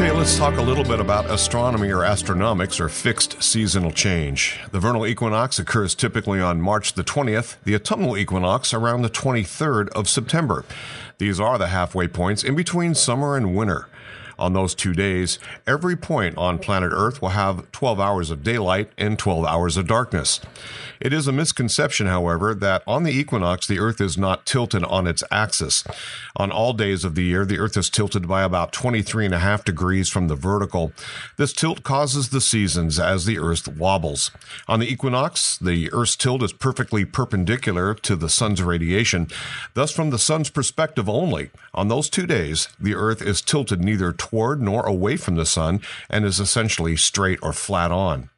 Okay, let's talk a little bit about astronomy or astronomics or fixed seasonal change. The vernal equinox occurs typically on March the 20th, the autumnal equinox around the 23rd of September. These are the halfway points in between summer and winter. On those two days, every point on planet Earth will have 12 hours of daylight and 12 hours of darkness. It is a misconception, however, that on the equinox, the Earth is not tilted on its axis. On all days of the year, the Earth is tilted by about 23 and a half degrees from the vertical. This tilt causes the seasons as the Earth wobbles. On the equinox, the Earth's tilt is perfectly perpendicular to the sun's radiation. Thus, from the sun's perspective only, on those two days, the Earth is tilted neither toward nor away from the sun and is essentially straight or flat on.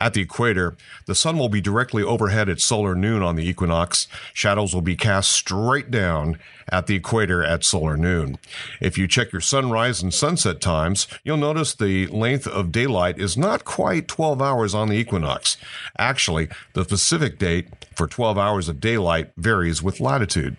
At the equator, the sun will be directly overhead at solar noon on the equinox. Shadows will be cast straight down at the equator at solar noon. If you check your sunrise and sunset times, you'll notice the length of daylight is not quite 12 hours on the equinox. Actually, the specific date for 12 hours of daylight varies with latitude.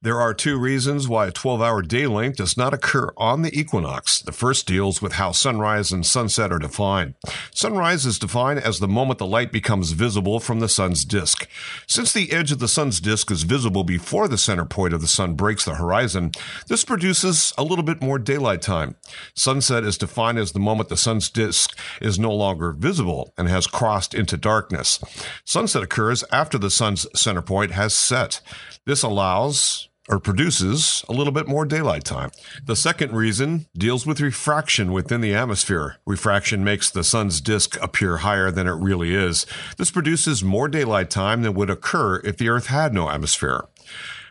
There are two reasons why a 12 hour day length does not occur on the equinox. The first deals with how sunrise and sunset are defined. Sunrise is defined as the moment the light becomes visible from the sun's disk. Since the edge of the sun's disk is visible before the center point of the sun breaks the horizon, this produces a little bit more daylight time. Sunset is defined as the moment the sun's disk is no longer visible and has crossed into darkness. Sunset occurs after the sun's center point has set. This allows or produces a little bit more daylight time. The second reason deals with refraction within the atmosphere. Refraction makes the sun's disk appear higher than it really is. This produces more daylight time than would occur if the Earth had no atmosphere.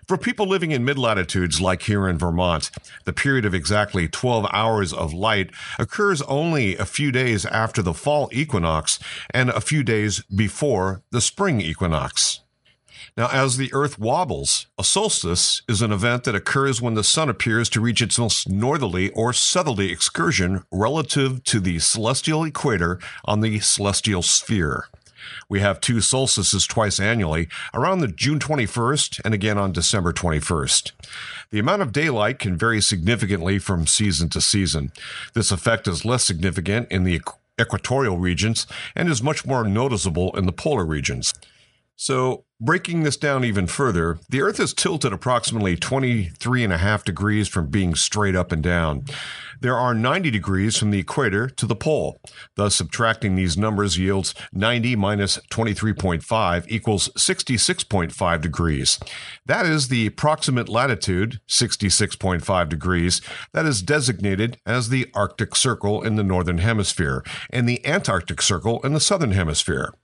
For people living in mid latitudes like here in Vermont, the period of exactly 12 hours of light occurs only a few days after the fall equinox and a few days before the spring equinox. Now, as the Earth wobbles, a solstice is an event that occurs when the sun appears to reach its most northerly or southerly excursion relative to the celestial equator on the celestial sphere. We have two solstices twice annually, around the June 21st and again on December 21st. The amount of daylight can vary significantly from season to season. This effect is less significant in the equatorial regions and is much more noticeable in the polar regions. So, breaking this down even further, the Earth is tilted approximately 23 and a half degrees from being straight up and down. There are 90 degrees from the equator to the pole. Thus, subtracting these numbers yields 90 minus 23.5 equals 66.5 degrees. That is the approximate latitude, 66.5 degrees, that is designated as the Arctic Circle in the Northern Hemisphere and the Antarctic Circle in the Southern Hemisphere.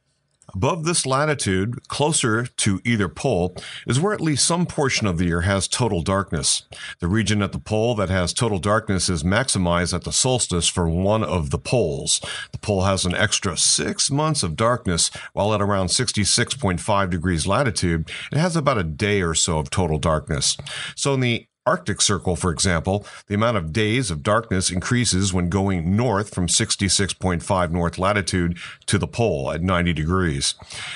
Above this latitude, closer to either pole, is where at least some portion of the year has total darkness. The region at the pole that has total darkness is maximized at the solstice for one of the poles. The pole has an extra six months of darkness, while at around 66.5 degrees latitude, it has about a day or so of total darkness. So in the Arctic Circle, for example, the amount of days of darkness increases when going north from 66.5 north latitude to the pole at 90 degrees.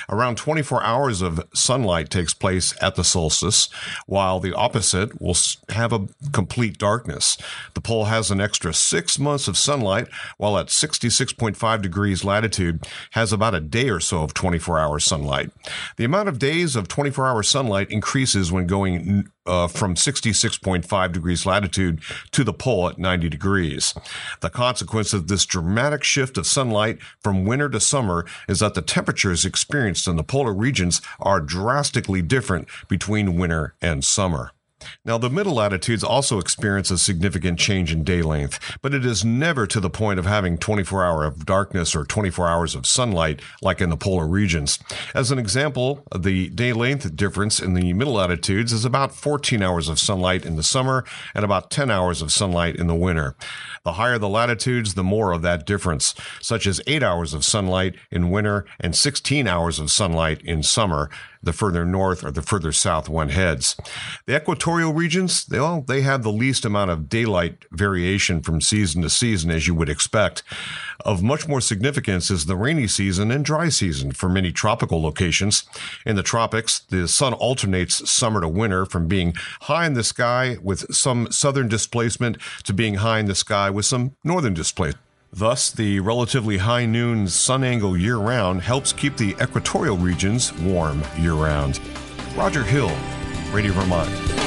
Around 24 hours of sunlight takes place at the solstice, while the opposite will have a complete darkness. The pole has an extra six months of sunlight, while at 66.5 degrees latitude has about a day or so of 24 hour sunlight. The amount of days of 24 hour sunlight increases when going uh, from 66.5 degrees latitude to the pole at 90 degrees. The consequence of this dramatic shift of sunlight from winter to summer is that the temperatures experienced in the polar regions are drastically different between winter and summer. Now, the middle latitudes also experience a significant change in day length, but it is never to the point of having 24 hour of darkness or 24 hours of sunlight like in the polar regions. As an example, the day length difference in the middle latitudes is about 14 hours of sunlight in the summer and about 10 hours of sunlight in the winter. The higher the latitudes, the more of that difference, such as 8 hours of sunlight in winter and 16 hours of sunlight in summer, the further north or the further south one heads. The equatorial regions, they, well, they have the least amount of daylight variation from season to season, as you would expect. Of much more significance is the rainy season and dry season for many tropical locations. In the tropics, the sun alternates summer to winter from being high in the sky with some southern displacement to being high in the sky with some northern displacement. Thus, the relatively high noon sun angle year round helps keep the equatorial regions warm year round. Roger Hill, Radio Vermont.